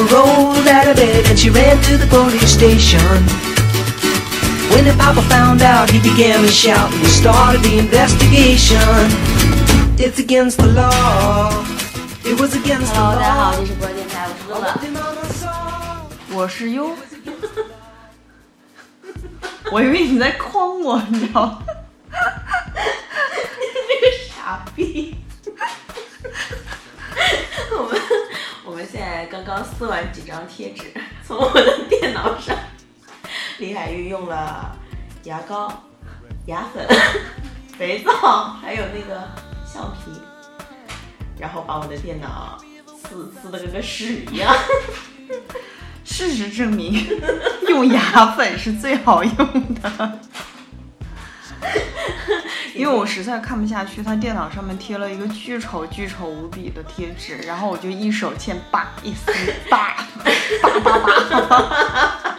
Mama Pajama rolled out of bed and she ran to the police station. When the papa found out, he began to shout and we started the investigation. It's against the law. It was against the Hello，大家好， law. 这是播电台，我是乐乐。 Walked in on a saw. 我是优。我以为你在诓我，你知道吗？ 现在刚刚撕完几张贴纸，从我的电脑上。李海玉用了牙膏、牙粉、肥皂，还有那个橡皮，然后把我的电脑撕撕的跟个屎一样。事实证明，用牙粉是最好用的。因为我实在看不下去，他电脑上面贴了一个巨丑、巨丑无比的贴纸，然后我就一手欠，叭一撕，叭叭叭叭。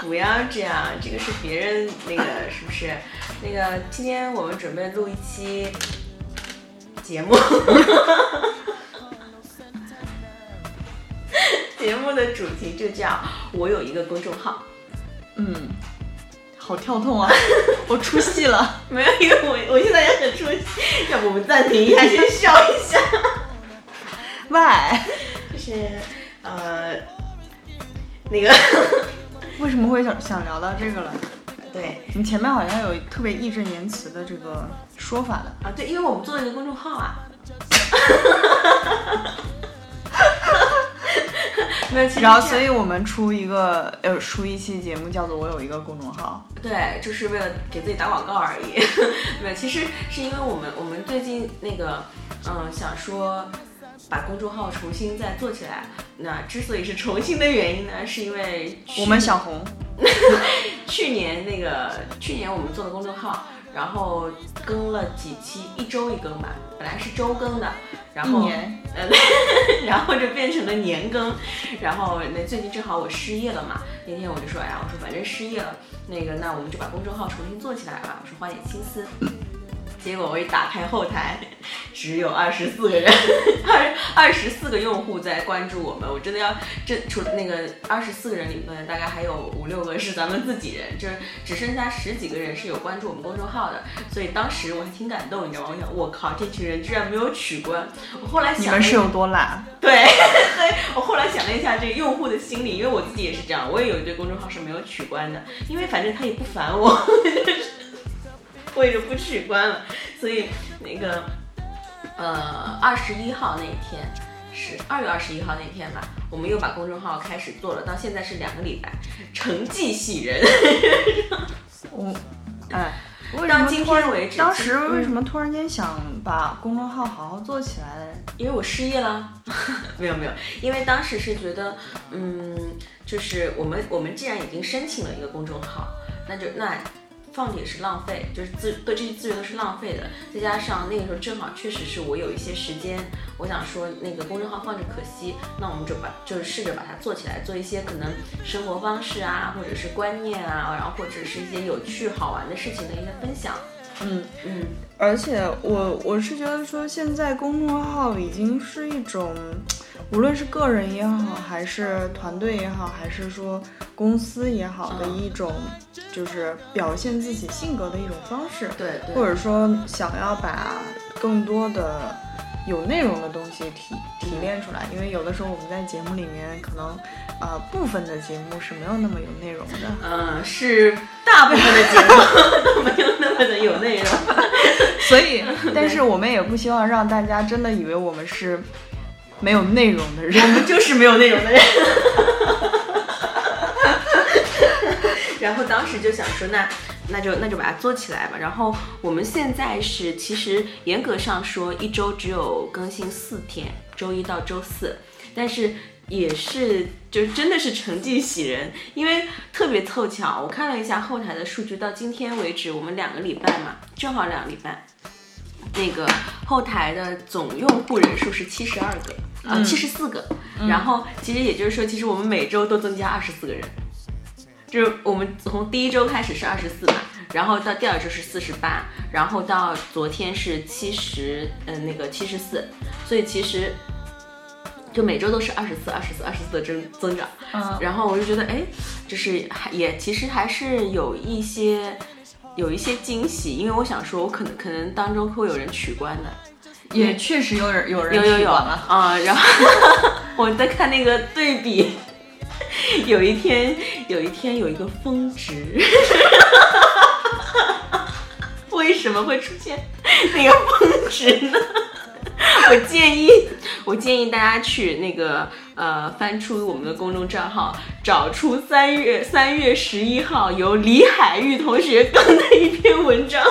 不要这样，这个是别人那个是不是？那个今天我们准备录一期节目，节目的主题就叫“我有一个公众号嗯，好跳痛啊！我出戏了。”，没有，因为我我现在也很出戏，要不我们暂停一下，先笑一下。喂，就是呃，那个为什么会想想聊到这个了？对你前面好像有特别义正言辞的这个说法的。啊，对，因为我们做了一个公众号啊。没有，其实然后，所以我们出一个呃，出一期节目，叫做“我有一个公众号对，就是为了给自己打广告而已。没有，其实是因为我们我们最近那个嗯想说把公众号重新再做起来。那之所以是重新的原因呢，是因为”，我们想红。去年那个去年我们做的公众号，然后更了几期，一周一更吧，本来是周更的，然后年呃，然后就变成了年更，然后那最近正好我失业了嘛，那天我就说，哎呀，我说反正失业了，那个那我们就把公众号重新做起来吧，我说花点心思。结果我一打开后台，只有二十四个人，二二十四个用户在关注我们。我真的要这除那个二十四个人里面，大概还有五六个是咱们自己人，就是只剩下十几个人是有关注我们公众号的。所以当时我还挺感动，你知道吗？我想，我靠，这群人居然没有取关。我后来想你们是有多懒？对，我后来想了一下这个用户的心理，因为我自己也是这样，我也有一对公众号是没有取关的，因为反正他也不烦我，我也就不取关了。所以那个呃二十一号那一天是二月二十一号那天吧，我们又把公众号开始做了，到现在是两个礼拜，成绩喜人。我，哎，到今天为止当时为什么突然间想把公众号好好做起来？因为我失业了，没有没有，因为当时是觉得，嗯，就是我们我们既然已经申请了一个公众号，那就那放着也是浪费，就是资对这些资源都是浪费的。再加上那个时候正好确实是我有一些时间，我想说那个公众号放着可惜，那我们就把就是试着把它做起来，做一些可能生活方式啊，或者是观念啊，然后或者是一些有趣好玩的事情的一些分享。嗯，嗯，而且我我是觉得说，现在公众号已经是一种，无论是个人也好，还是团队也好，还是说公司也好的嗯一种，就是表现自己性格的一种方式。对对，或者说想要把更多的有内容的东西提提炼出来，因为有的时候我们在节目里面可能，呃，部分的节目是没有那么有内容的。嗯，是大部分的节目 都没有那么的有内容。所以，但是我们也不希望让大家真的以为我们是没有内容的人我。们就是没有内容的人。然后当时就想说，那那就那就把它做起来吧。然后我们现在是，其实严格上说，一周只有更新四天，周一到周四，但是。也是，就真的是成绩喜人，因为特别凑巧，我看了一下后台的数据，到今天为止，我们两个礼拜嘛，正好两个礼拜，那个后台的总用户人数是七十二个，啊、七十四个。然后其实也就是说，其实我们每周都增加二十四个人，就是我们从第一周开始是二十四嘛，然后到第二周是四十八，然后到昨天是七十，嗯，那个七十四，所以其实就每周都是二十四、二十四、二十四的增增长。嗯然后我就觉得，哎，就是还也其实还是有一些有一些惊喜，因为我想说，我可能可能当中会有人取关的。也确实有人有人有有有。啊、然后 我在看那个对比，有一天有一天有一个峰值，为什么会出现那个峰值呢？我建议，我建议大家去那个呃，翻出我们的公众账号，找出三月三月十一号由李海玉同学更的一篇文章。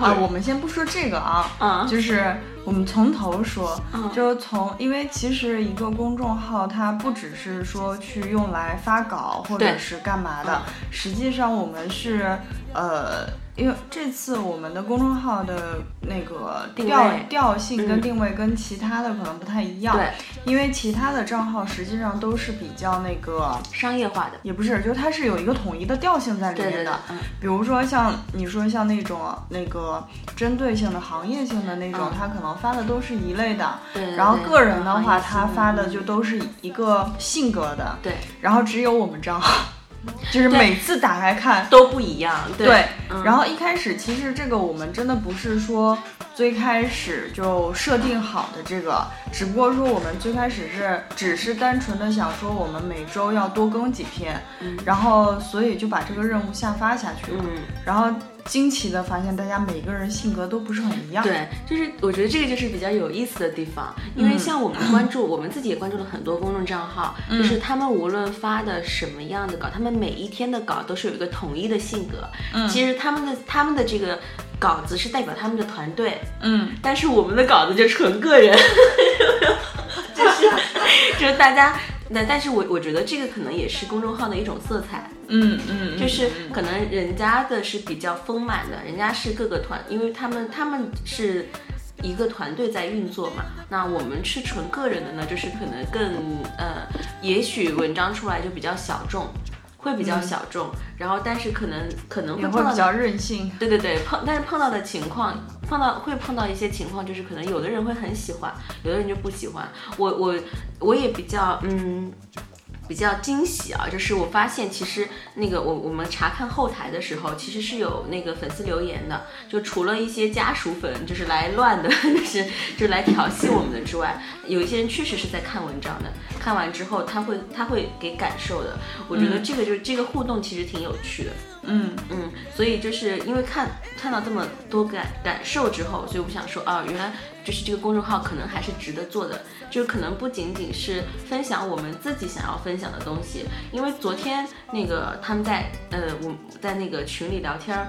啊，我们先不说这个啊，嗯。就是我们从头说，嗯。就从因为其实一个公众号它不只是说去用来发稿或者是干嘛的嗯，实际上我们是呃。因为这次我们的公众号的那个定调位调性跟嗯定位跟其他的可能不太一样，对，因为其他的账号实际上都是比较那个，商业化的，也不是，就是它是有一个统一的调性在里对对对面的。，嗯。比如说像你说像那种那个针对性的行业性的那种，嗯他可能发的都是一类的。对对然后个人的话，他发的就都是一个性格的。对，然后只有我们账号，就是每次打开看。都不一样。对，对，嗯然后一开始其实这个我们真的不是说最开始就设定好的这个，只不过说我们最开始是只是单纯的想说我们每周要多更几篇，嗯然后所以就把这个任务下发下去了。嗯，然后惊奇的发现，大家每个人性格都不是很一样。，对，就是我觉得这个就是比较有意思的地方，因为嗯像我们关注，我们自己也关注了很多公众账号，嗯就是他们无论发的什么样的稿，他们每一天的稿都是有一个统一的性格。嗯其实他们的他们的这个稿子是代表他们的团队，嗯，但是我们的稿子就纯个人，就是 就是大家。那但是我我觉得这个可能也是公众号的一种色彩，嗯嗯，就是可能人家的是比较丰满的，人家是各个团，因为他们他们是一个团队在运作嘛。那我们是纯个人的呢，就是可能更呃，也许文章出来就比较小众，会比较小众，然后但是可能可能会碰到会比较任性。对对对，碰但是碰到的情况，碰到会碰到一些情况，就是可能有的人会很喜欢，有的人就不喜欢。我我我也比较嗯。比较惊喜啊，就是我发现其实那个我我们查看后台的时候，其实是有那个粉丝留言的，就除了一些家属粉就是来乱的，就是就是来调戏我们的之外，有一些人确实是在看文章的，看完之后他会他会给感受的，我觉得这个就是这个互动其实挺有趣的。嗯嗯，所以就是因为看看到这么多感感受之后，所以我想说啊，原来就是这个公众号可能还是值得做的，就是可能不仅仅是分享我们自己想要分享的东西，因为昨天那个他们在呃我在那个群里聊天儿。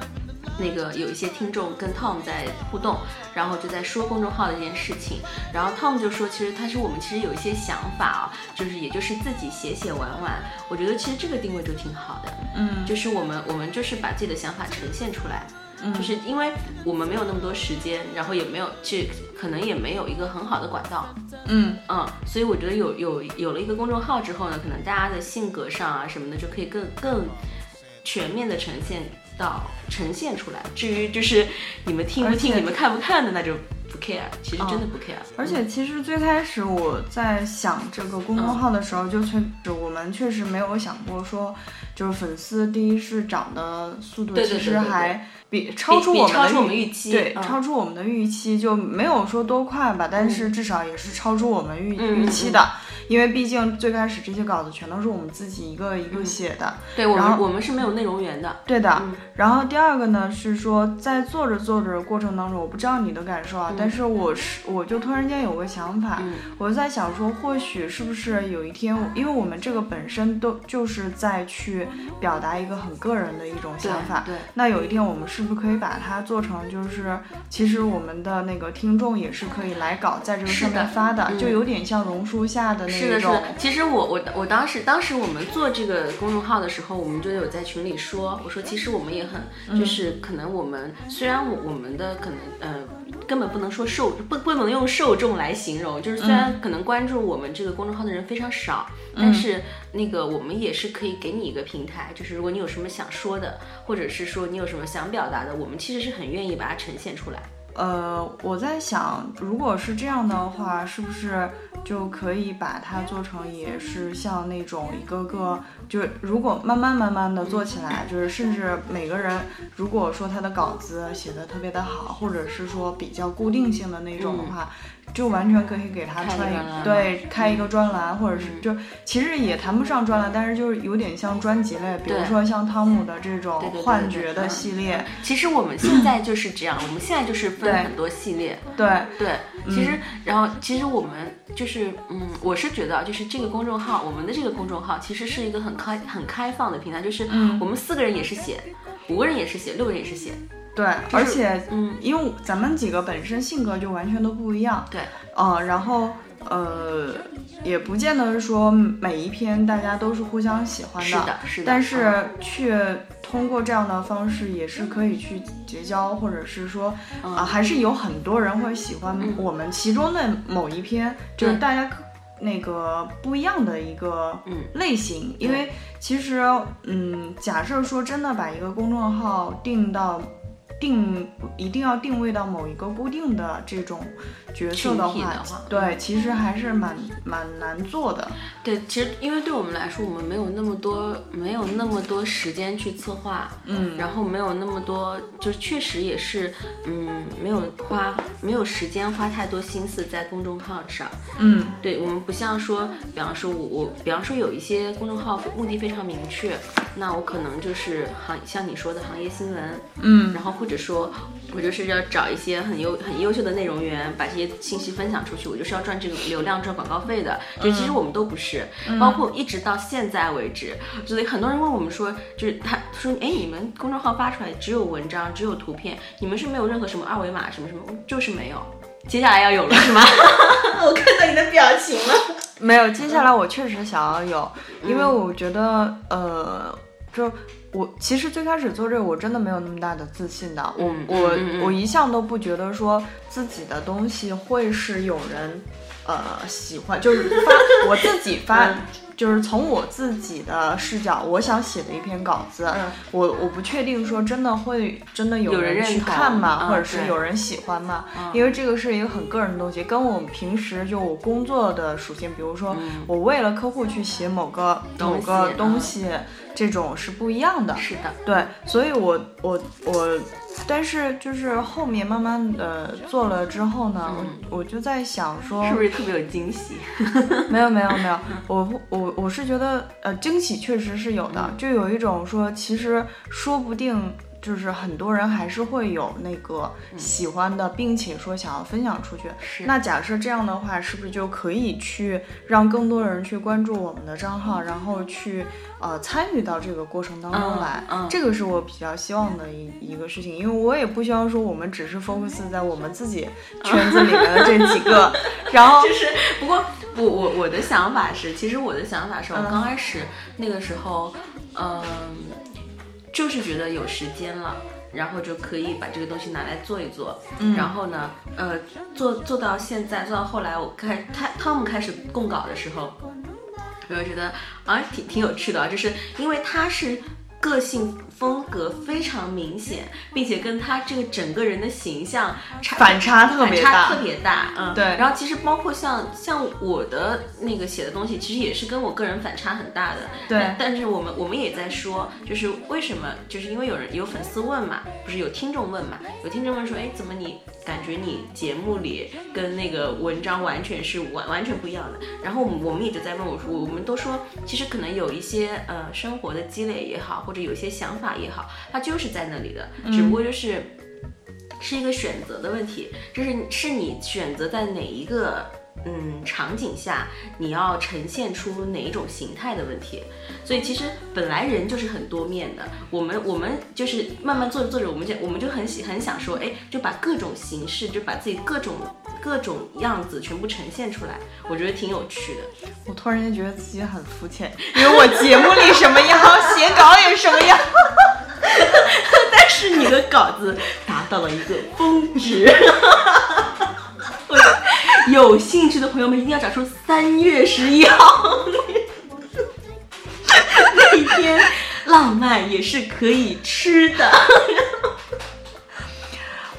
那个有一些听众跟 Tom 在互动，然后就在说公众号的这件事情，然后 Tom 就说，其实他说我们其实有一些想法啊，就是也就是自己写写玩玩，我觉得其实这个定位就挺好的，嗯。就是我们我们就是把自己的想法呈现出来，嗯。就是因为我们没有那么多时间，然后也没有去可能也没有一个很好的管道，嗯。嗯，所以我觉得有有有了一个公众号之后呢，可能大家的性格上啊什么的就可以更更全面的呈现到呈现出来。至于就是你们听不听，你们看不看的，那就不 care，其实真的不 care。而且其实最开始我在想这个公众号的时候，就确我们确实没有想过说，就是粉丝第一是涨的速度其实还比超出我们的预期对，嗯。超出我们的预期就没有说多快吧，但是至少也是超出我们预、嗯。预期的，因为毕竟最开始这些稿子全都是我们自己一个一个写的，对我然后们我们是没有内容源的，对的，嗯。然后第二个呢是说，在做着做着的过程当中，我不知道你的感受啊，但是。我是我就突然间有个想法，嗯我在想说，或许是不是有一天，因为我们这个本身都就是在去表达一个很个人的一种想法，对。对那有一天我们是不是可以把它做成，就是其实我们的那个听众也是可以来稿在这个上面发的，嗯就有点像榕树下的是的，是的。。其实我我我当时当时我们做这个公众号的时候，我们就有在群里说，我说其实我们也很，嗯就是可能我们虽然我我们的可能呃根本不能说受不不能用受众来形容，就是虽嗯然可能关注我们这个公众号的人非常少，但是那个我们也是可以给你一个平台，就是如果你有什么想说的，或者是说你有什么想表达的，我们其实是很愿意把它呈现出来。呃，我在想，如果是这样的话，是不是就可以把它做成也是像那种一个个，就如果慢慢慢慢的做起来，就是甚至每个人如果说他的稿子写的特别的好，或者是说比较固定性的那种的话。就完全可以给他穿一对开一个专栏，或者是就其实也谈不上专栏，但是就是有点像专辑类，比如说像汤姆的这种幻觉的系列。其实我们现在就是这样，我们现在就是分很多系列。对。对，其实然后其实我们就是嗯，我是觉得就是这个公众号，我们的这个公众号其实是一个很开很开放的平台，就是我们四个人也是写，五个人也是写，六个人也是写。对，而且，嗯，因为咱们几个本身性格就完全都不一样，对，嗯，然后，呃，也不见得说每一篇大家都是互相喜欢的，是的，是的，但是却通过这样的方式也是可以去结交，或者是说，啊，还是有很多人会喜欢我们其中的某一篇，就是大家那个不一样的一个类型，因为其实，嗯，假设说真的把一个公众号定到。定一定要定位到某一个固定的这种角色的话，对，其实还是蛮蛮难做的。对，其实因为对我们来说，我们没有那么多没有那么多时间去策划，嗯，然后没有那么多，就确实也是，嗯，没有花没有时间花太多心思在公众号上，嗯，对我们不像说，比方说我我，比方说有一些公众号目的非常明确，那我可能就是行像你说的行业新闻，嗯，然后或者说，我就是要找一些很优很优秀的内容源，把这些信息分享出去，我就是要赚这个流量赚广告费的，就其实我们都不是。包括一直到现在为止，所以很多人问我们说，就是他说，哎，你们公众号发出来只有文章，只有图片，你们是没有任何什么二维码什么什么，就是没有。接下来要有了是吗？我看到你的表情了。没有，接下来我确实想要有，因为我觉得，呃，就我其实最开始做这个，我真的没有那么大的自信的。我我我一向都不觉得说自己的东西会是有人。呃，喜欢就是发我自己发，就是从我自己的视角，我想写的一篇稿子，我我不确定说真的会真的有人去看吗，或者是有人喜欢吗？因为这个是一个很个人的东西，跟我们平时就我工作的属性，比如说我为了客户去写某个某个东西，这种是不一样的。是的，对，所以我我我。但是就是后面慢慢的做了之后呢，我我就在想说，是不是特别有惊喜？没有没有没有，我我我是觉得呃惊喜确实是有的，就有一种说其实说不定。就是很多人还是会有那个喜欢的，并且说想要分享出去。是。那假设这样的话，是不是就可以去让更多人去关注我们的账号，然后去呃参与到这个过程当中来？嗯。这个是我比较希望的一一个事情，因为我也不希望说我们只是 focus 在我们自己 圈子里面的这几个。然后。就是，不过我我我的想法是，其实我的想法是我刚开始那个时候，嗯。就是觉得有时间了，然后就可以把这个东西拿来做一做。嗯，然后呢，呃，做做到现在，做到后来，我开他汤姆开始供稿的时候，我就觉得啊，挺挺有趣的，就是因为他是。个性风格非常明显，并且跟他这个整个人的形象差反差特别大，特别大。嗯，对。然后其实包括像像我的那个写的东西，其实也是跟我个人反差很大的。对。但是我们我们也在说，就是为什么？就是因为有人有粉丝问嘛，不是有听众问嘛？有听众问说，哎，怎么你感觉你节目里跟那个文章完全是完完全不一样的？然后我们我们一直在问我说，我们都说，其实可能有一些呃生活的积累也好。或者有些想法也好，它就是在那里的，只不过就是是一个选择的问题，就是是你选择在哪一个嗯场景下，你要呈现出哪一种形态的问题。所以其实本来人就是很多面的，我们我们就是慢慢做着做着，我们就我们就很喜很想说，哎，就把各种形式，就把自己各种各种样子全部呈现出来，我觉得挺有趣的。我突然间觉得自己很肤浅，因为我节目里什么样，写稿也什么样，但是你的稿子达到了一个峰值。有兴趣的朋友们一定要找出三月十一号。那一天浪漫也是可以吃的。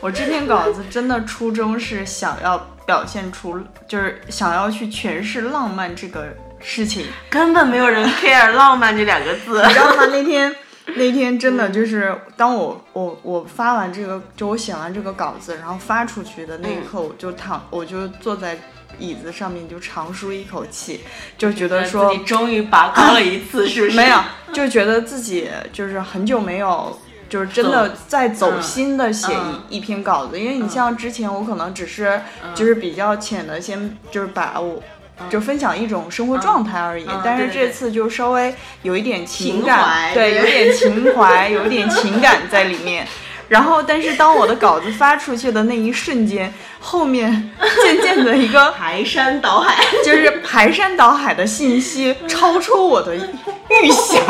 我这篇稿子真的初衷是想要表现出，就是想要去诠释浪漫这个事情。根本没有人 care 浪漫这两个字。你知道吗？那天那天真的就是当我我我发完这个，就我写完这个稿子，然后发出去的那一刻，我就躺，我就坐在椅子上面，就长舒一口气，就觉得说你终于拔高了一次，是不是？没有，就觉得自己就是很久没有。就是真的在走心的写一一篇稿子，因为你像之前我可能只是就是比较浅的，先就是把我就分享一种生活状态而已。但是这次就稍微有一点情感，对，有点情怀，有点情感在里面。然后，但是当我的稿子发出去的那一瞬间，后面渐渐的一个 排山倒海，就是排山倒海的信息超出我的预想。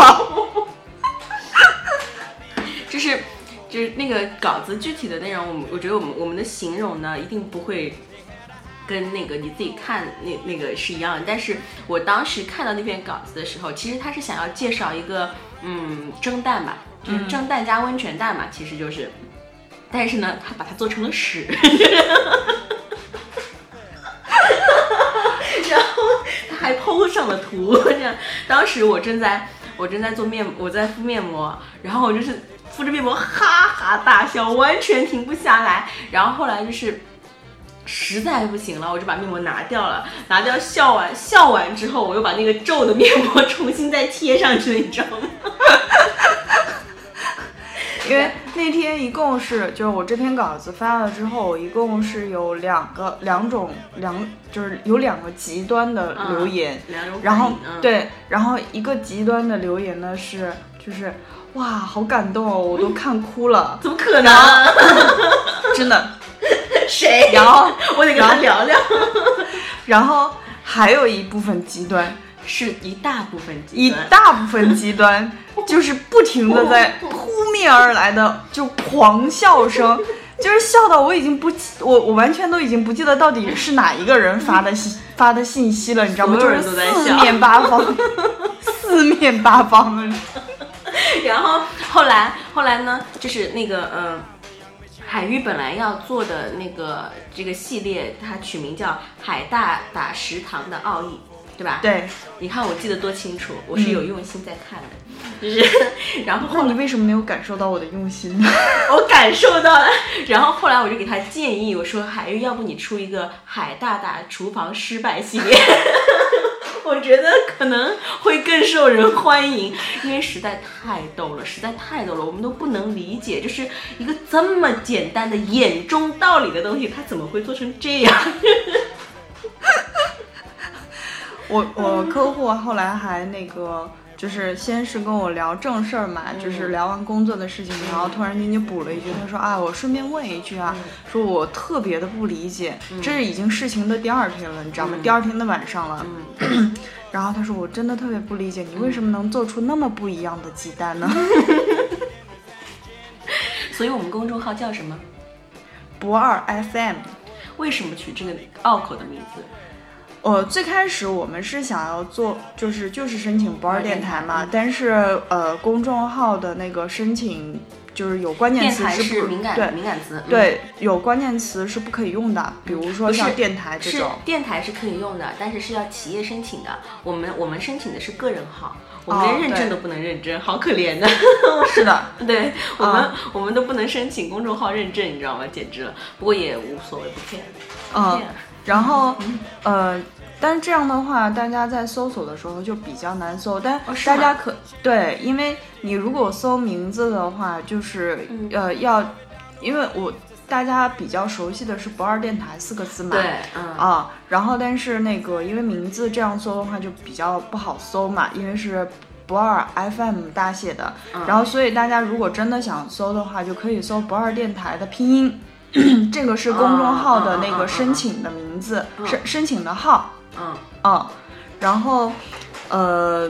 就是就是那个稿子具体的内容，我们我觉得我们我们的形容呢，一定不会跟那个你自己看那那个是一样的。但是我当时看到那篇稿子的时候，其实他是想要介绍一个嗯蒸蛋吧，就是蒸蛋加温泉蛋嘛，其实就是，但是呢，他把它做成了屎，然后他还 PO 上了图，这样。当时我正在我正在做面，我在敷面膜，然后我就是。敷着面膜哈哈大笑，完全停不下来。然后后来就是实在不行了，我就把面膜拿掉了。拿掉笑完笑完之后，我又把那个皱的面膜重新再贴上去，你知道吗？因为那天一共是就是我这篇稿子发了之后，一共是有两个两种两就是有两个极端的留言，然后对，然后一个极端的留言呢是就是。哇，好感动哦，我都看哭了。怎么可能？真的？谁？然后 我得跟他聊聊。然后还有一部分极端，是一大部分极一大部分极端，就是不停的在扑面而来的就狂笑声，就是笑到我已经不我我完全都已经不记得到底是哪一个人发的信发的信息了，你知道吗？就是四面八方，四面八方。然后后来后来呢，就是那个嗯，海玉本来要做的那个这个系列，它取名叫《海大打食堂的奥义》，对吧？对，你看我记得多清楚，我是有用心在看的，就是。然后，那你为什么没有感受到我的用心呢？我感受到了。然后后来我就给他建议，我说海玉，要不你出一个海大大厨房失败系列。我觉得可能会更受人欢迎，因为实在太逗了，实在太逗了，我们都不能理解，就是一个这么简单的眼中道理的东西，它怎么会做成这样？我我客户后来还那个。就是先是跟我聊正事儿嘛，就是聊完工作的事情，然后突然间就补了一句，他说啊，我顺便问一句啊，说我特别的不理解，这是已经事情的第二天了，你知道吗？第二天的晚上了，然后他说我真的特别不理解，你为什么能做出那么不一样的鸡蛋呢？所以我们公众号叫什么？不二 FM，为什么取这个拗口的名字？呃，最开始我们是想要做，就是就是申请不二电台嘛，但是呃，公众号的那个申请就是有关键词是不，敏感对敏感词，对，有关键词是不可以用的，比如说像电台这种，电台是可以用的，但是是要企业申请的，我们我们申请的是个人号，我们连认证都不能认证，好可怜的，是的，对我们我们都不能申请公众号认证，你知道吗？简直了，不过也无所谓，不骗，嗯。然后，呃，但是这样的话，大家在搜索的时候就比较难搜。但大家可对，因为你如果搜名字的话，就是呃要，因为我大家比较熟悉的是“不二电台”四个字嘛，对，啊，然后但是那个因为名字这样搜的话就比较不好搜嘛，因为是“不二 FM” 大写的，然后所以大家如果真的想搜的话，就可以搜“不二电台”的拼音。这个是公众号的那个申请的名字，申申请的号。嗯嗯，然后呃，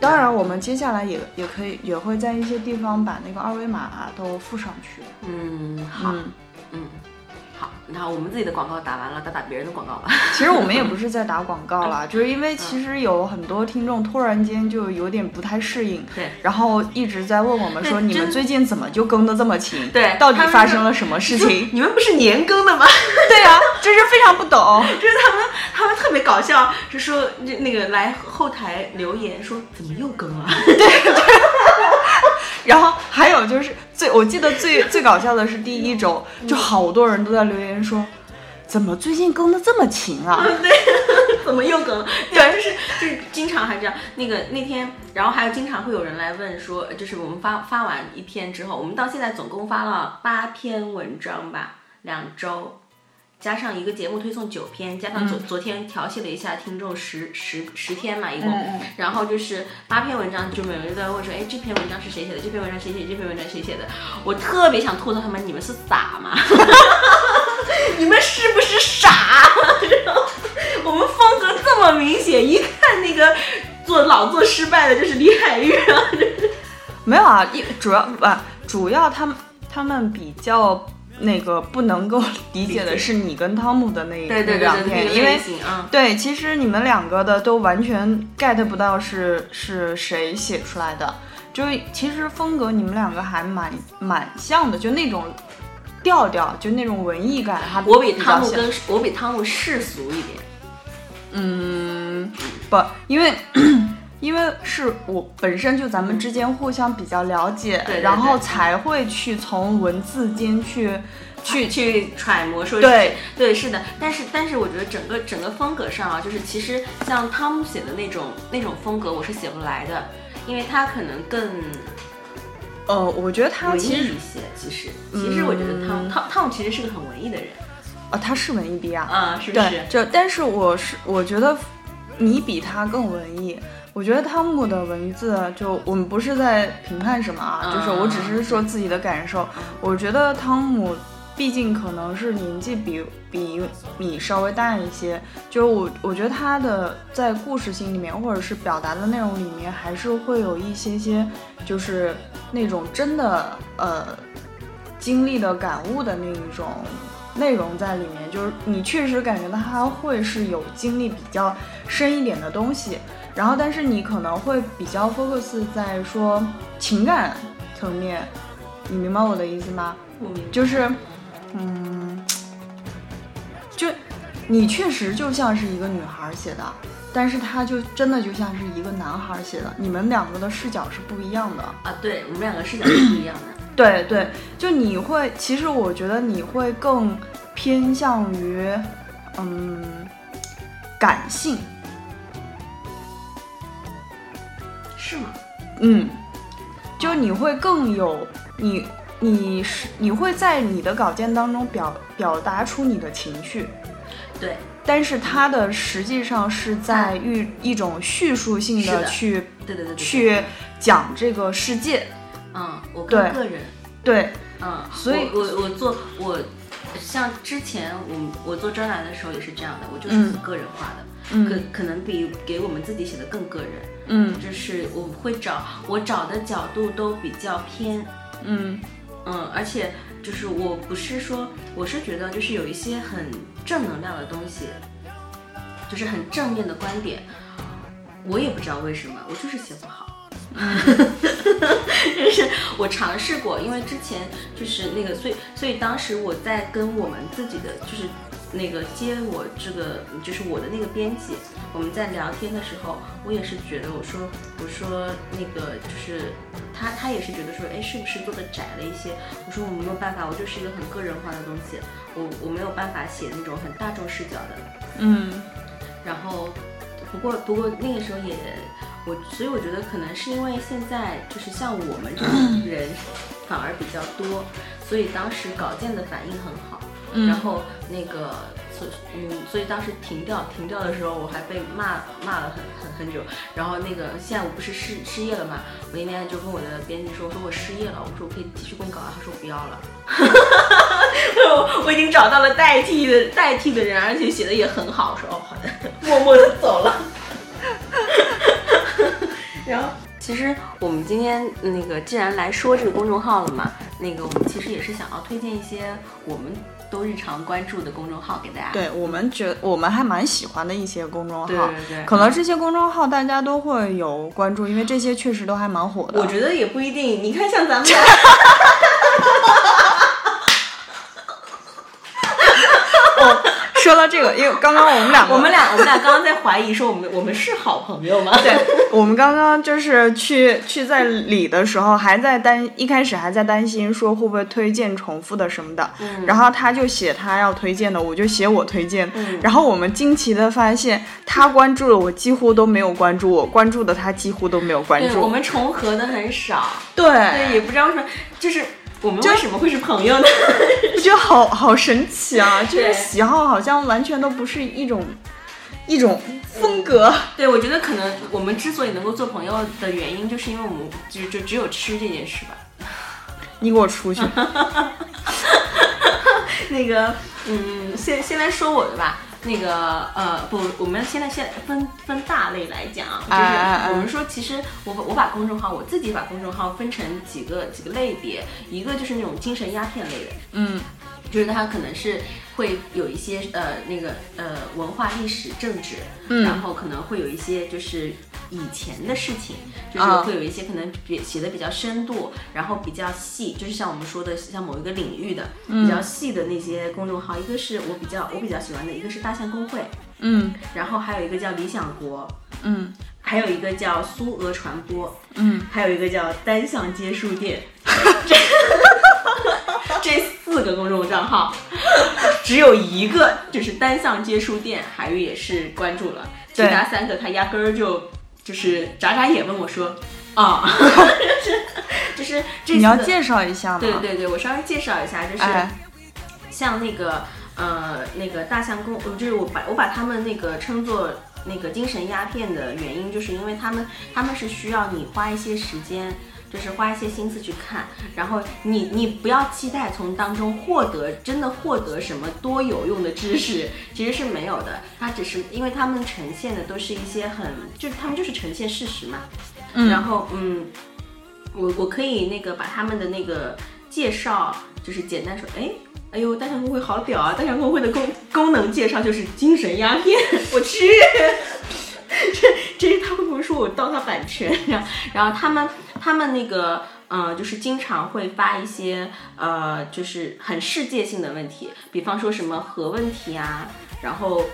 当然我们接下来也也可以也会在一些地方把那个二维码都附上去。嗯，好，嗯，好。然后我们自己的广告打完了，打打别人的广告吧。其实我们也不是在打广告啦，就是因为其实有很多听众突然间就有点不太适应，对然后一直在问我们说，你们最近怎么就更的这么勤？对到底发生了什么事情？你们不是年更的吗？对啊，就是非常不懂。就是他们，他们特别搞笑，就说就那个来后台留言说怎么又更了？对然后还有就是最，我记得最最搞笑的是第一周，就好多人都在留言说，怎么最近更的这么勤啊？对 怎么又更了？对，就是就是经常还这样。那个那天，然后还有经常会有人来问说，就是我们发发完一篇之后，我们到现在总共发了八篇文章吧，两周。加上一个节目推送九篇，加上昨、昨天调戏了一下听众十十十天嘛，一共，嗯嗯然后就是八篇文章，就每个人都在问说，哎，这篇文章是谁写的？这篇文章谁写的？这篇文章谁写的？我特别想吐槽他们，你们是傻吗？你们是不是傻？然后我们风格这么明显，一看那个做老做失败的就是李海玉啊，没有啊，一主要不、主要他们他们比较那个不能够理解的是你跟汤姆的那一两篇，因为对，其实你们两个的都完全 get 不到是是谁写出来的，就是其实风格你们两个还蛮蛮像的，就那种调调，就那种文艺感，还我比汤姆跟我比汤姆世俗一点，嗯不，因为。因为是我本身就咱们之间互相比较了解，对对然后才会去从文字间去去去揣摩说对对是的，但是但是我觉得整个整个风格上啊，就是其实像汤姆写的那种那种风格，我是写不来的，因为他可能更呃，我觉得他文艺其实一些。其实其实我觉得汤嗯汤汤姆其实是个很文艺的人啊，他是文艺逼啊，啊，是不是，？就但是我是我觉得你比他更文艺。我觉得汤姆的文字，就我们不是在评判什么啊，嗯就是我只是说自己的感受。我觉得汤姆毕竟可能是年纪比比你稍微大一些，就我我觉得他的在故事性里面，或者是表达的内容里面，还是会有一些些，就是那种真的呃经历的感悟的那一种内容在里面，就是你确实感觉到他会是有经历比较深一点的东西，然后但是你可能会比较 focus 在说情感层面，你明白我的意思吗？我明白就是，嗯，就你确实就像是一个女孩写的，但是他就真的就像是一个男孩写的，你们两个的视角是不一样的。啊，对我们两个视角是不一样的。对对，就你会，其实我觉得你会更偏向于，嗯，感性，是吗？嗯，就你会更有你你是你会在你的稿件当中表表达出你的情绪，对，但是它的实际上是在一一种叙述性的的去对对对去讲这个世界，嗯，我对跟个人，对，嗯，所以我我我做我像之前我我做专栏的时候也是这样的，我就是嗯很个人化的，嗯。可可能比给我们自己写的更个人，嗯。就是我会找我找的角度都比较偏，嗯。嗯，而且就是我不是说，我是觉得就是有一些很正能量的东西，就是很正面的观点，我也不知道为什么，我就是写不好。就是我尝试过，因为之前就是那个，所以所以当时我在跟我们自己的就是那个接我这个就是我的那个编辑，我们在聊天的时候，我也是觉得我说我说那个就是他他也是觉得说，哎，是不是做的窄了一些？我说我没有办法，我就是一个很个人化的东西，我我没有办法写那种很大众视角的。嗯然后，不过不过那个时候也，我所以我觉得可能是因为现在就是像我们这种人 反而比较多，所以当时稿件的反应很好。嗯然后那个，所嗯，所以当时停掉停掉的时候，我还被骂骂了很很很久。然后那个现在我不是失失业了嘛，我那天就跟我的编辑说，我说我失业了，我说我可以继续供稿啊，他说不要了。我我已经找到了代替的代替的人，而且写的也很好，我说哦好的，默默的走了。然后其实我们今天那个既然来说这个公众号了嘛，那个我们其实也是想要推荐一些我们都日常关注的公众号给大家。对我们觉我们还蛮喜欢的一些公众号，对对对可能这些公众号大家都会有关注，因为这些确实都还蛮火的。我觉得也不一定，你看像咱们 俩。说到这个，因为刚刚我们俩，我们俩我们俩刚刚在怀疑说我们我们是好朋友吗？对，我们刚刚就是去去在理的时候，还在担一开始还在担心说会不会推荐重复的什么的，嗯。然后他就写他要推荐的，我就写我推荐，嗯。然后我们惊奇的发现他关注了我几乎都没有关注，我关注的他几乎都没有关注，我，们重合的很少。对。对，也不知道为什么，就是我们为什么会是朋友呢？我觉得好好神奇啊，就是喜好好像完全都不是一种一种风格。对，我觉得可能我们之所以能够做朋友的原因，就是因为我们就就只有吃这件事吧。你给我出去！那个，嗯，先先来说我的吧。那个，呃，不，我们现在先分分大类来讲啊，就是我们说，其实我我把公众号，我自己把公众号分成几个几个类别，一个就是那种精神鸦片类的，嗯。就是它可能是会有一些呃那个呃文化历史政治，嗯。然后可能会有一些就是以前的事情，就是啊会有一些可能比写的比较深度，然后比较细，就是像我们说的像某一个领域的嗯比较细的那些公众号，一个是我比较我比较喜欢的，一个是大象公会，嗯。然后还有一个叫理想国，嗯。还有一个叫苏俄传播，嗯，还有一个叫单向街书店，这这四个公众账号，只有一个就是单向街书店，海玉也是关注了，其他三个他压根儿就就是眨眨眼问我说啊，就是这你要介绍一下吗？对对对，我稍微介绍一下，就是哎像那个呃那个大象公，呃就是我把我把他们那个称作那个精神鸦片的原因，就是因为他们他们是需要你花一些时间。就是花一些心思去看，然后你你不要期待从当中获得真的获得什么多有用的知识，其实是没有的。它只是因为他们呈现的都是一些很，就是他们就是呈现事实嘛。嗯然后嗯，我我可以那个把他们的那个介绍，就是简单说，哎。哎呦，大象公会好屌啊！大象公会的功功能介绍就是精神鸦片，我去，这这他会不会说我盗他版权？然后然后他们他们那个呃，就是经常会发一些呃，就是很世界性的问题，比方说什么核问题啊，然后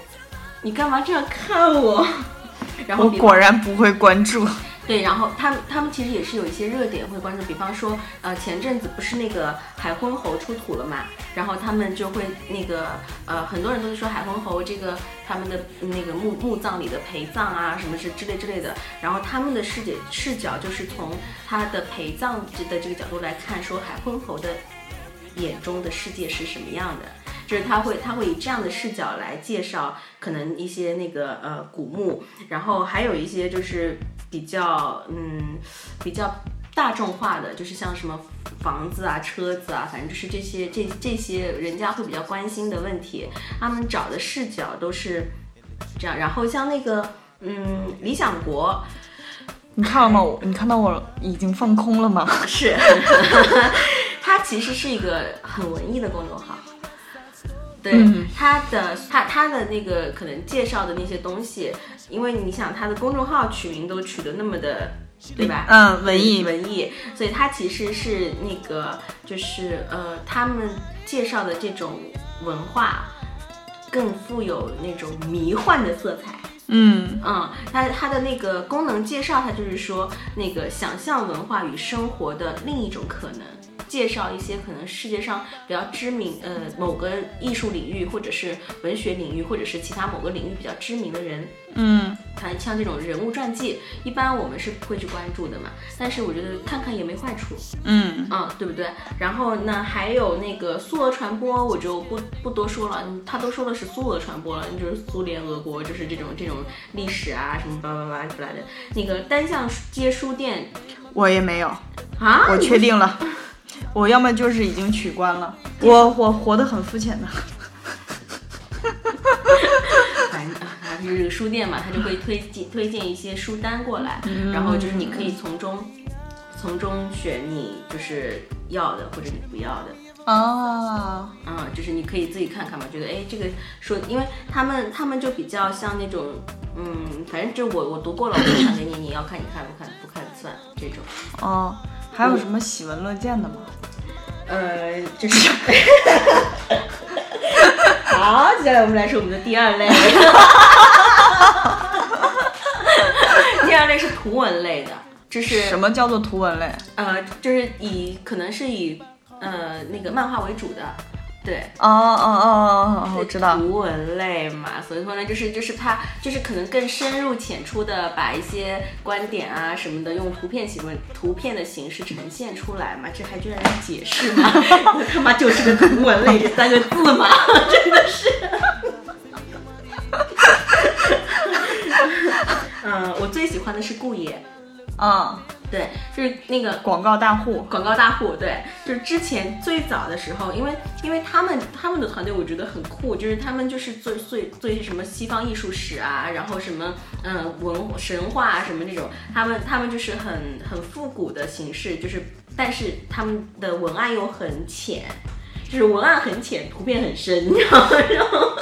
你干嘛这样看我？然后我果然不会关注。对，然后他们他们其实也是有一些热点会关注，比方说，呃，前阵子不是那个海昏侯出土了嘛，然后他们就会那个呃，很多人都是说海昏侯这个他们的那个墓墓葬里的陪葬啊，什么是之类之类的，然后他们的视角视角就是从他的陪葬的这个角度来看，说海昏侯的眼中的世界是什么样的。就是他会他会以这样的视角来介绍可能一些那个呃古墓，然后还有一些就是比较嗯比较大众化的，就是像什么房子啊、车子啊，反正就是这些这这些人家会比较关心的问题，他们找的视角都是这样。然后像那个嗯理想国，你看了吗？我你看到我已经放空了吗？是，它其实是一个很文艺的公众号。对、嗯它的它它的那个可能介绍的那些东西，因为你想他的公众号取名都取得那么的，对吧？嗯，文艺。文艺，所以它其实是那个就是呃，他们介绍的这种文化更富有那种迷幻的色彩。嗯嗯，它它的那个功能介绍，它就是说那个想象文化与生活的另一种可能，介绍一些可能世界上比较知名呃某个艺术领域或者是文学领域或者是其他某个领域比较知名的人，嗯，它像这种人物传记，一般我们是不会去关注的嘛，但是我觉得看看也没坏处。嗯。嗯，对不对？然后呢，还有那个苏俄传播，我就不不多说了，嗯他都说的是苏俄传播了，就是苏联、俄国，就是这种这种历史啊什么叭叭叭出来的。那个单向街书店。我也没有，啊，我确定了，我要么就是已经取关了，我我活得很肤浅的。反正啊，就是书店嘛，他就会推荐推荐一些书单过来，然后就是你可以从中从中选你就是要的或者你不要的。哦，嗯，就是你可以自己看看嘛，觉得哎，这个说，因为他们他们就比较像那种，嗯，反正就我我读过了，我就传给你，你要看你看不看，不看算这种。哦，还有什么喜闻乐见的吗？呃，就是。好，接下来我们来说我们的第二类。第二类是图文类的，这是什么叫做图文类？呃，就是以可能是以呃那个漫画为主的，对。哦哦哦哦哦，我知道。图文类嘛，所以说呢，就是就是它就是可能更深入浅出的把一些观点啊什么的用图片形式、图片的形式呈现出来嘛，这还需要人解释吗？我 他妈就是个图文类这三个字嘛，真的是。嗯，我最喜欢的是顾野，嗯，对，就是那个广告大户。广告大户，对，就是之前最早的时候，因为因为他们他们的团队我觉得很酷，就是他们就是做做做一些什么西方艺术史啊，然后什么嗯文神话啊什么那种，他们他们就是很很复古的形式，就是但是他们的文案又很浅。就是文案很浅，图片很深，你知道吗，然后，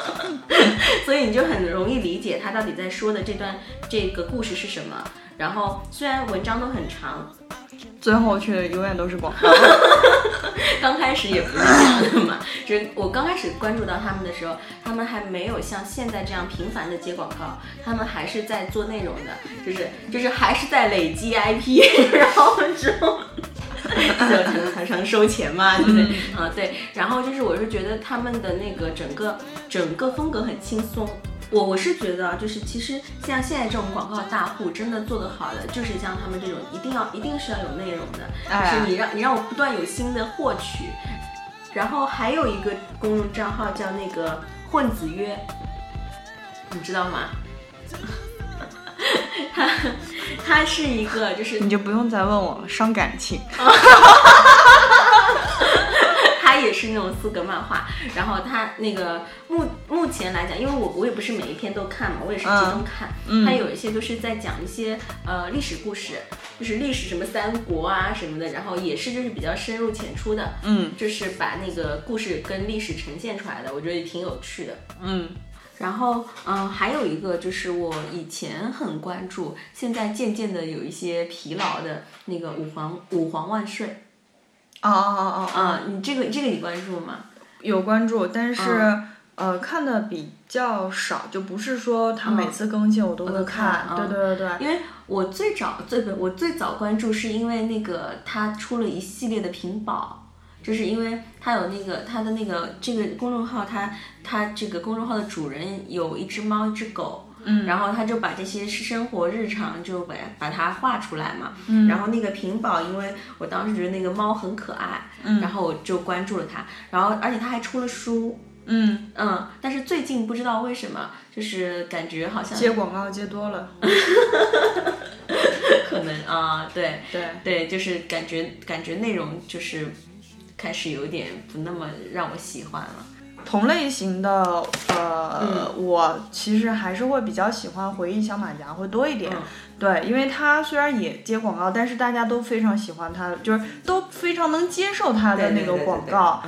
所以你就很容易理解他到底在说的这段这个故事是什么。然后虽然文章都很长，最后却永远都是广告。刚开始也不是这样的嘛，就是我刚开始关注到他们的时候，他们还没有像现在这样频繁的接广告，他们还是在做内容的，就是就是还是在累积 IP，然后之后。就才能才能收钱嘛，对不对？啊，对。然后就是，我是觉得他们的那个整个整个风格很轻松。我我是觉得，就是其实像现在这种广告大户，真的做得好的，就是像他们这种，一定要一定是要有内容的，就是你让你让我不断有新的获取。然后还有一个公众账号叫那个混子约，你知道吗？他他是一个，就是你就不用再问我了，伤感情。他也是那种四格漫画，然后他那个目目前来讲，因为我我也不是每一篇都看嘛，我也是集中看。他有一些都是在讲一些呃历史故事，就是历史什么三国啊什么的，然后也是就是比较深入浅出的，嗯，就是把那个故事跟历史呈现出来的，我觉得也挺有趣的，嗯。然后，嗯，还有一个就是我以前很关注，现在渐渐的有一些疲劳的那个五皇五皇万岁。哦哦哦嗯！你这个这个你关注吗？有关注，但是呃看的比较少，就不是说他每次更新我都会看。对对对对。因为我最早最我最早关注是因为那个他出了一系列的屏保。就是因为他有那个他的那个这个公众号，他他这个公众号的主人有一只猫一只狗，嗯，然后他就把这些生活日常就把把它画出来嘛，嗯，然后那个屏保，因为我当时觉得那个猫很可爱，嗯，然后我就关注了它，然后而且他还出了书，嗯。嗯，但是最近不知道为什么，就是感觉好像接广告接多了，可能啊，对。对。对，就是感觉感觉内容就是。开始有点不那么让我喜欢了。同类型的，呃，我其实还是会比较喜欢回忆小马甲会多一点。对，因为他虽然也接广告，但是大家都非常喜欢他，就是都非常能接受他的那个广告。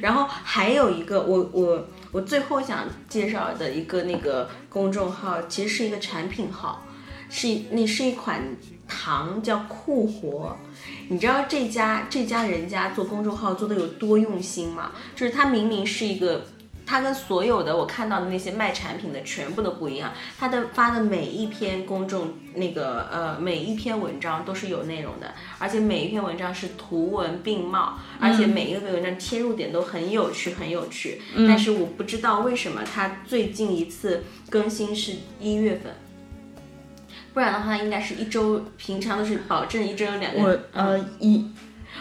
然后还有一个，我我我最后想介绍的一个那个公众号，其实是一个产品号，是那是一款糖叫酷活。你知道这家这家人家做公众号做的有多用心吗？就是他明明是一个，他跟所有的我看到的那些卖产品的全部都不一样。他的发的每一篇公众那个呃每一篇文章都是有内容的，而且每一篇文章是图文并茂，而且每一个文章切入点都很有趣很有趣。但是我不知道为什么他最近一次更新是一月份。不然的话，应该是一周，平常都是保证一周有两个。我呃一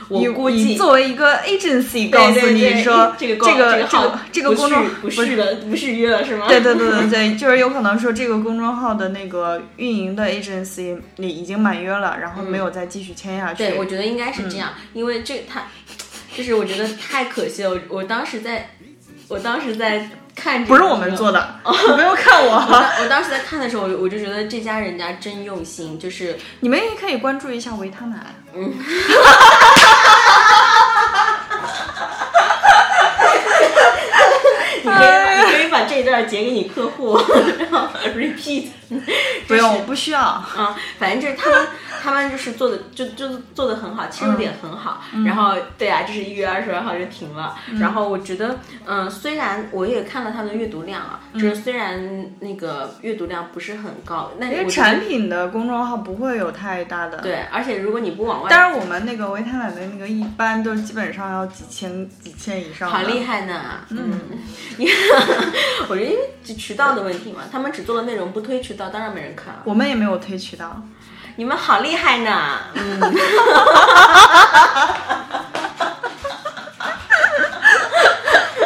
我估计作为一个 agency 告诉你说，这个这个这个这个公众不续了，不续约了是吗？对对对对对，就是有可能说这个公众号的那个运营的 agency 里已经满约了，然后没有再继续签下去。对，我觉得应该是这样，因为这他就是我觉得太可惜了。我我当时在，我当时在。看不是我们做的，你不用看我。我当时在看的时候，我我就觉得这家人家真用心，就是你们也可以关注一下维他奶。嗯。你可以，你可以把这一段截给你客户，然后 repeat。不用，我不需要。啊，反正就是他们，他们就是做的，就就做的很好，切入点很好。然后，对啊，就是一月二十二号就停了。然后我觉得，嗯，虽然我也看了他们的阅读量啊，就是虽然那个阅读量不是很高，那因为产品的公众号不会有太大的。对，而且如果你不往外，但是我们那个维他奶的那个一般都基本上要几千几千以上。好厉害呢！嗯，我觉得因为渠道的问题嘛，他们只做了内容不推渠道。当然没人看了，我们也没有推渠道，你们好厉害呢！嗯，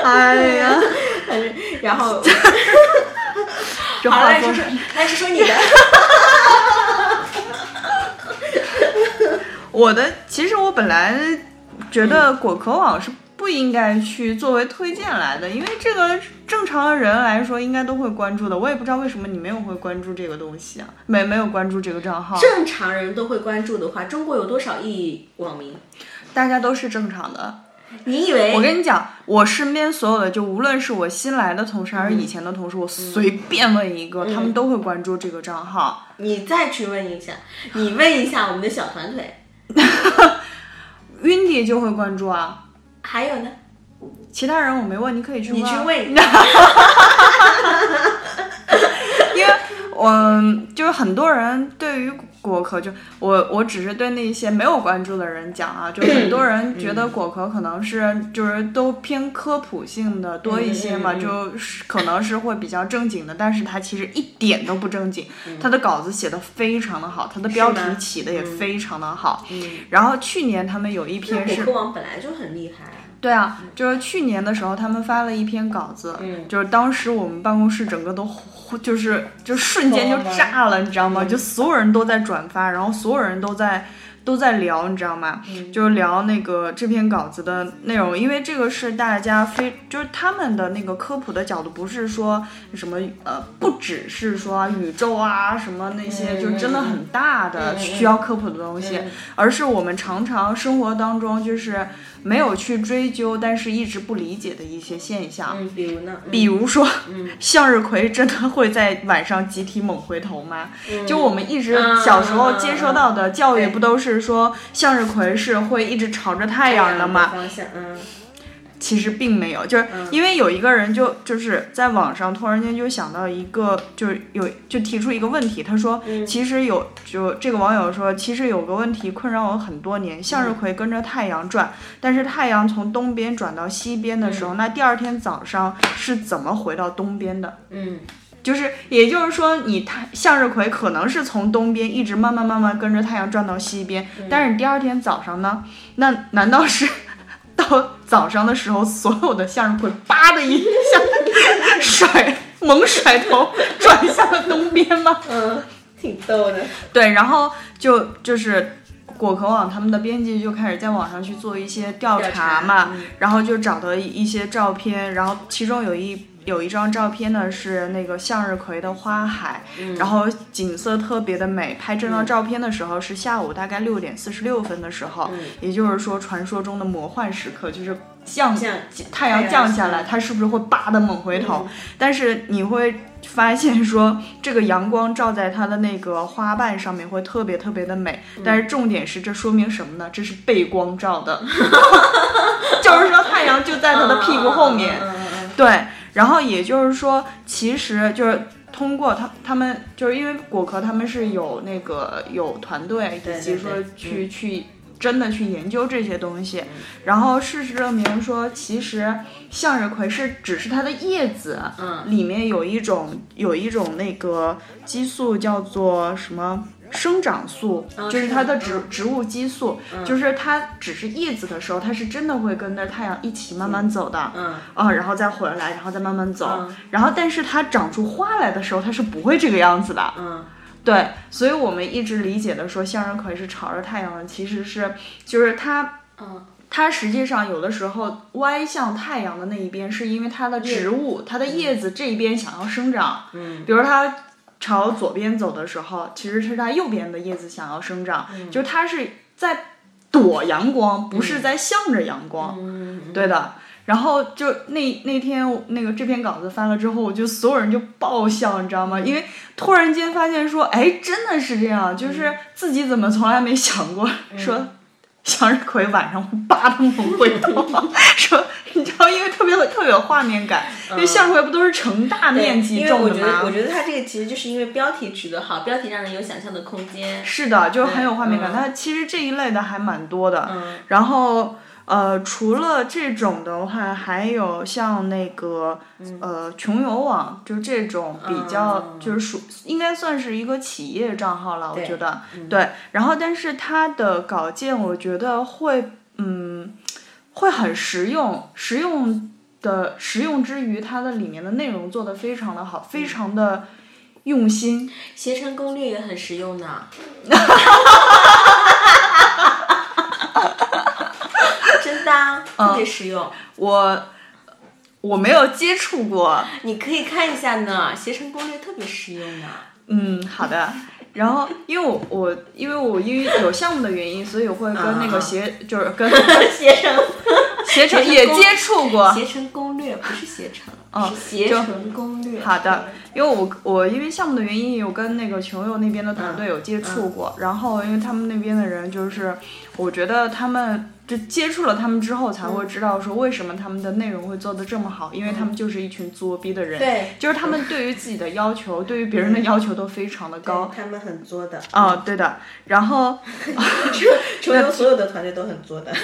哎呀，然后，好来说说，来说说你的，我的，其实我本来觉得果壳网是。不应该去作为推荐来的，因为这个正常的人来说应该都会关注的。我也不知道为什么你没有会关注这个东西啊，没没有关注这个账号。正常人都会关注的话，中国有多少亿网民？大家都是正常的。你以为？我跟你讲，我身边所有的，就无论是我新来的同事还是以前的同事，我随便问一个，他们都会关注这个账号。你再去问一下，你问一下我们的小团队，Windy 就会关注啊。还有呢，其他人我没问，你可以去问。你去问。因为，我就是很多人对于果壳，就我我只是对那些没有关注的人讲啊，就很多人觉得果壳可能是就是都偏科普性的多一些嘛，就是可能是会比较正经的，但是它其实一点都不正经，他的稿子写的非常的好，他的标题起的也非常的好。嗯。然后去年他们有一篇是。果壳网本来就很厉害。对啊，就是去年的时候，他们发了一篇稿子，嗯，就是当时我们办公室整个都，就是就瞬间就炸了，你知道吗？就所有人都在转发，然后所有人都在。都在聊，你知道吗？就是聊那个这篇稿子的内容，因为这个是大家非就是他们的那个科普的角度，不是说什么呃，不只是说宇宙啊什么那些，就真的很大的需要科普的东西，而是我们常常生活当中就是没有去追究，但是一直不理解的一些现象。嗯，比如呢？比如说，向日葵真的会在晚上集体猛回头吗？就我们一直小时候接收到的教育，不都是？说向日葵是会一直朝着太阳的吗？嗯，其实并没有，就是因为有一个人就就是在网上突然间就想到一个，就是有就提出一个问题，他说，其实有就这个网友说，其实有个问题困扰我很多年，向日葵跟着太阳转，但是太阳从东边转到西边的时候，那第二天早上是怎么回到东边的？嗯。就是，也就是说，你太向日葵可能是从东边一直慢慢慢慢跟着太阳转到西边，但是你第二天早上呢？那难道是到早上的时候，所有的向日葵叭的一下 甩猛甩头转向了东边吗？嗯，挺逗的。对，然后就就是果壳网他们的编辑就开始在网上去做一些调查嘛，然后就找到一些照片，然后其中有一。有一张照片呢，是那个向日葵的花海，然后景色特别的美。拍这张照片的时候是下午大概六点四十六分的时候，也就是说传说中的魔幻时刻，就是降太阳降下来，它是不是会叭的猛回头？但是你会发现说，这个阳光照在它的那个花瓣上面会特别特别的美。但是重点是，这说明什么呢？这是背光照的，就是说太阳就在它的屁股后面，对。然后也就是说，其实就是通过他他们，就是因为果壳他们是有那个有团队，以及说去去真的去研究这些东西。然后事实证明说，其实向日葵是只是它的叶子，嗯，里面有一种有一种那个激素叫做什么？生长素就是它的植植物激素，就是它只是叶子的时候，它是真的会跟着太阳一起慢慢走的，嗯。啊，然后再回来，然后再慢慢走，然后但是它长出花来的时候，它是不会这个样子的，嗯，对，所以我们一直理解的说向日葵是朝着太阳的，其实是就是它，嗯，它实际上有的时候歪向太阳的那一边，是因为它的植物、它的叶子这一边想要生长。嗯。比如它朝左边走的时候，其实是它右边的叶子想要生长，嗯就是它是在躲阳光，不是在向着阳光。嗯，对的。然后就那那天那个这篇稿子翻了之后，我就所有人就爆笑，你知道吗？因为突然间发现说，哎，真的是这样，就是自己怎么从来没想过说。向日葵晚上会扒他们会动，说你知道，因为特别特别有画面感，因为向日葵不都是成大面积因为我觉得，种的吗？我觉得它这个其实就是因为标题取得好，标题让人有想象的空间。是的，就很有画面感。嗯它其实这一类的还蛮多的。嗯然后呃，除了这种的话，还有像那个呃穷游网，就这种比较、嗯就是属应该算是一个企业账号了，我觉得。嗯对，然后但是它的稿件，我觉得会嗯会很实用，实用的实用之余，它的里面的内容做的非常的好，非常的用心。携程攻略也很实用呢。真的啊、特别实用。我我没有接触过，你可以看一下呢，携程攻略特别实用呢。嗯，好的。然后，因为我我因为我因为有项目的原因，所以我会跟那个携就是跟 携程，携程也接触过。携程攻略不是携程，哦是携程攻略。好的，因为我我因为项目的原因，有跟那个穷游那边的团队有接触过，然后因为他们那边的人就是，我觉得他们就接触了他们之后，才会知道说为什么他们的内容会做得这么好，因为他们就是一群作逼的人，对就是他们对于自己的要求，对于别人的要求都非常的高。他们很作的。哦，对的，然后 穷游 所有的团队都很作的。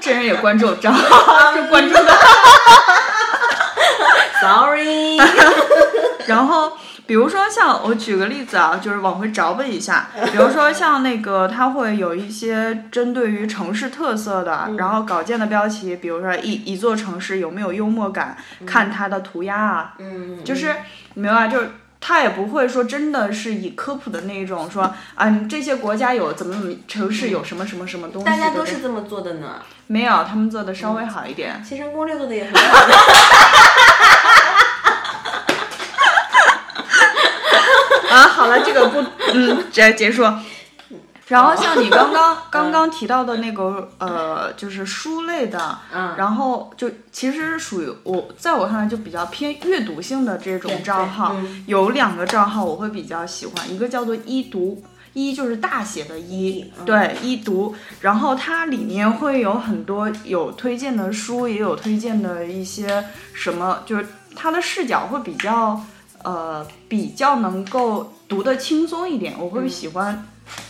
这人也关注我账号，就关注的。Sorry。然后，比如说像我举个例子啊，就是往回找补一下，比如说像那个，它会有一些针对于城市特色的，然后稿件的标题，比如说一一座城市有没有幽默感，看它的涂鸦啊，嗯，就是你明白，就是。他也不会说真的是以科普的那种说啊，这些国家有怎么怎么城市有什么什么什么东西大家都是这么做的呢。没有，他们做的稍微好一点。其实攻略做的也很好 的。啊，好了，这个不，嗯，结结束。然后像你刚刚刚刚提到的那个呃，就是书类的，嗯然后就其实属于我在我看来就比较偏阅读性的这种账号，嗯有两个账号我会比较喜欢，一个叫做一读。一就是大写的一，嗯对一读，然后它里面会有很多有推荐的书，也有推荐的一些什么，就是它的视角会比较呃比较能够读得轻松一点，我会喜欢，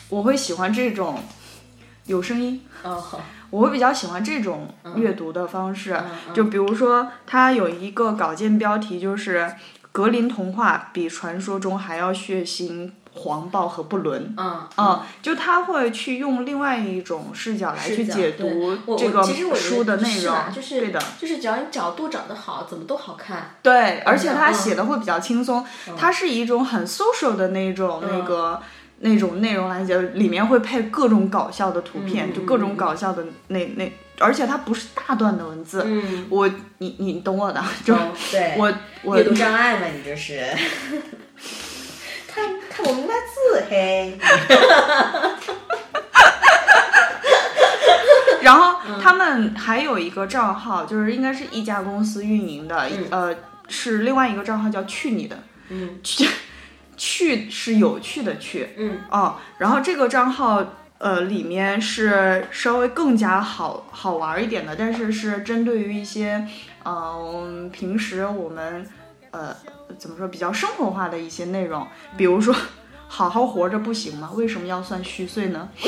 我会喜欢这种有声音，哦，好。我会比较喜欢这种阅读的方式。嗯就比如说，它有一个稿件标题就是“格林童话比传说中还要血腥、黄暴和不伦”。嗯嗯，就他会去用另外一种视角来去解读这个书的内容就是对的，就是只要你角度找得好，怎么都好看。对，而且他嗯写的会比较轻松，它是以一种很 social 的那种、嗯那个那种内容来讲，里面会配各种搞笑的图片，嗯就各种搞笑的那那，而且它不是大段的文字，嗯，我你你懂我的，就、哦对，我我阅读障碍嘛，你就是。看看我明白字嘿。然后嗯他们还有一个账号，就是应该是一家公司运营的，呃，是另外一个账号叫“去你的”，嗯。去去是有趣的去，嗯。哦，然后这个账号呃里面是稍微更加好好玩一点的，但是是针对于一些嗯、平时我们呃怎么说比较生活化的一些内容，比如说好好活着不行吗？为什么要算虚岁呢？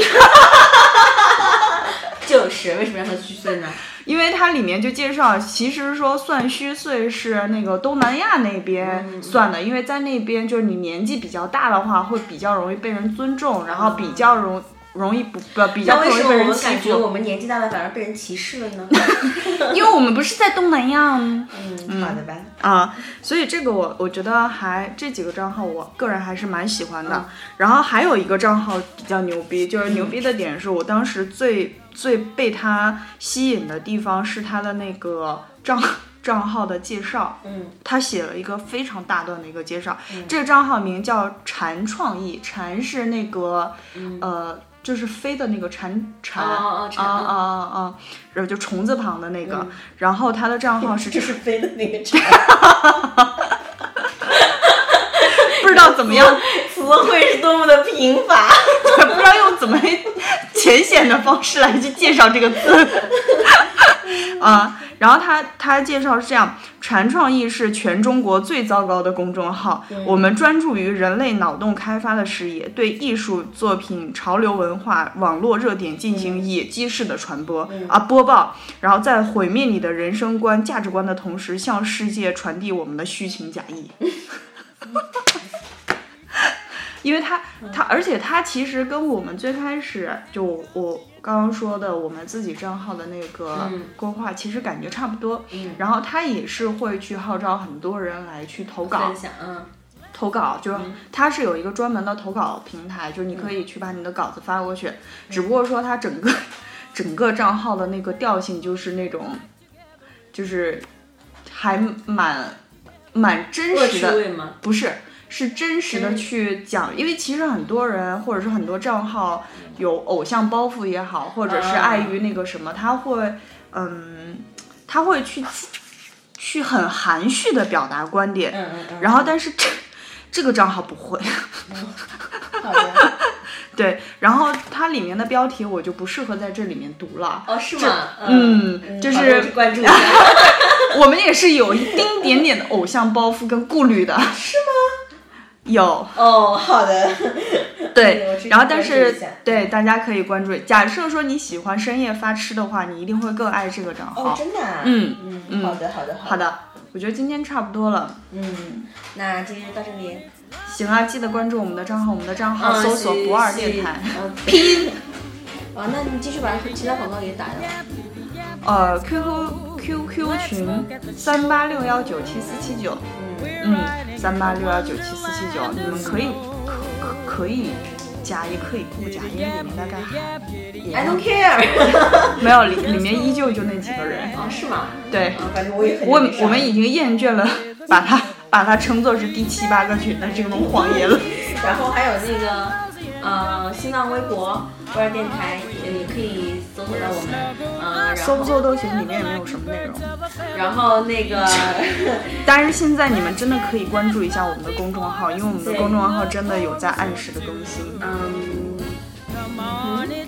就是为什么要算虚岁呢？因为它里面就介绍，其实说算虚岁是那个东南亚那边算的，因为在那边就是你年纪比较大的话，会比较容易被人尊重，然后比较容容易不不比较容易被人欺负感觉我，们年纪大了反而被人歧视了呢？因为我们不是在东南亚。嗯，好的吧。啊，所以这个我我觉得还这几个账号，我个人还是蛮喜欢的。嗯然后还有一个账号比较牛逼，就是牛逼的点是我当时最最被他吸引的地方是他的那个账 账号的介绍。嗯，他写了一个非常大段的一个介绍。这个账号名叫禅创意，禅是那个、呃。就是飞的那个蝉蝉啊啊啊啊，然后就虫字旁的那个，然后他的账号是这这是飞的那个蝉，不知道怎么样，词汇是多么的贫乏。不知道用怎么 浅显的方式来去介绍这个字。啊，然后他他介绍是这样：传创意是全中国最糟糕的公众号，我们专注于人类脑洞开发的事业，对艺术作品、潮流文化、网络热点进行野鸡式的传播、啊播报，然后在毁灭你的人生观、价值观的同时，向世界传递我们的虚情假意。因为他他，而且他其实跟我们最开始就我刚刚说的我们自己账号的那个嗯。规划，其实感觉差不多。嗯。然后他也是会去号召很多人来去投稿。分，享，嗯。投稿就是它是有一个专门的投稿平台，就是你可以去把你的稿子发过去。只不过说他整个 整个账号的那个调性就是那种，就是还蛮蛮真实的？不是，是真实的去讲，因为其实很多人或者是很多账号有偶像包袱也好，或者是啊碍于那个什么，他会，嗯，他会去去很含蓄的表达观点，嗯嗯嗯。然后但是这这个账号不会。对，然后它里面的标题我就不适合在这里面读了。哦，是吗？嗯，就是关注一下。我们也是有一丁点点的偶像包袱跟顾虑的，是吗？有，哦，好的。对，然后但是对大家可以关注。假设说你喜欢深夜发吃的话，你一定会更爱这个账号哦，号。真的啊。嗯嗯嗯好的，好的，好。的，我觉得今天差不多了。嗯，那今天就到这里。行啊，记得关注我们的账号，我们的账号嗯搜索不二电台，嗯 拼音啊，那你继续把其他广告也打了。呃 QQ QQ 群三八六幺九七四七九，嗯嗯，三八六幺九七四七九，你们可以可可可以加，也可以不加，因为里面大概还 I don't care。没有里里面依旧就那几个人。啊，是吗？对，啊，反正我也我们已经厌倦了把它把它称作是第七八个群的这种谎言了。然后还有那个呃新浪微博不二电台也也可以搜索到我们，呃，然搜不后搜都行，里面也没有什么内容。然后那个 但是现在你们真的可以关注一下我们的公众号，因为我们的公众号真的有在按时的更新。嗯。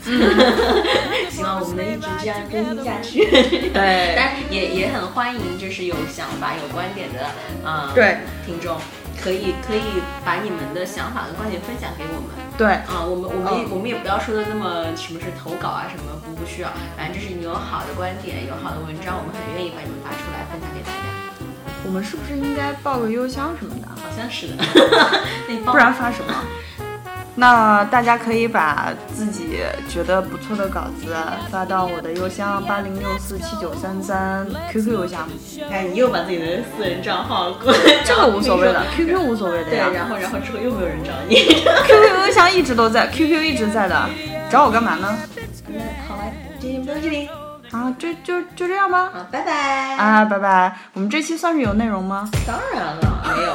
希望我们能一直这样更新下去。对但也也很欢迎，就是有想法、有观点的呃对听众，可以可以把你们的想法跟观点分享给我们。对，啊、我们我们、嗯我们也不要说的那么什么是投稿啊什么不不需要，反正就是你有好的观点，有好的文章，我们很愿意把你们发出来分享给大家。我们是不是应该报个邮箱什么的？好像是的，那你帮不然发什么？那大家可以把自己觉得不错的稿子发到我的邮箱八零六四七九三三 QQ 邮箱，哎，你又把自己的私人账号 这个无所谓的，QQ 无所谓的对，呀。然后然后之后又没有人找你。QQ 邮箱一直都在，QQ 一直在的，找我干嘛呢？那好了，今天就到这里，啊，就就就这样吧。好，拜拜。啊，拜拜。我们这期算是有内容吗？当然了，没有。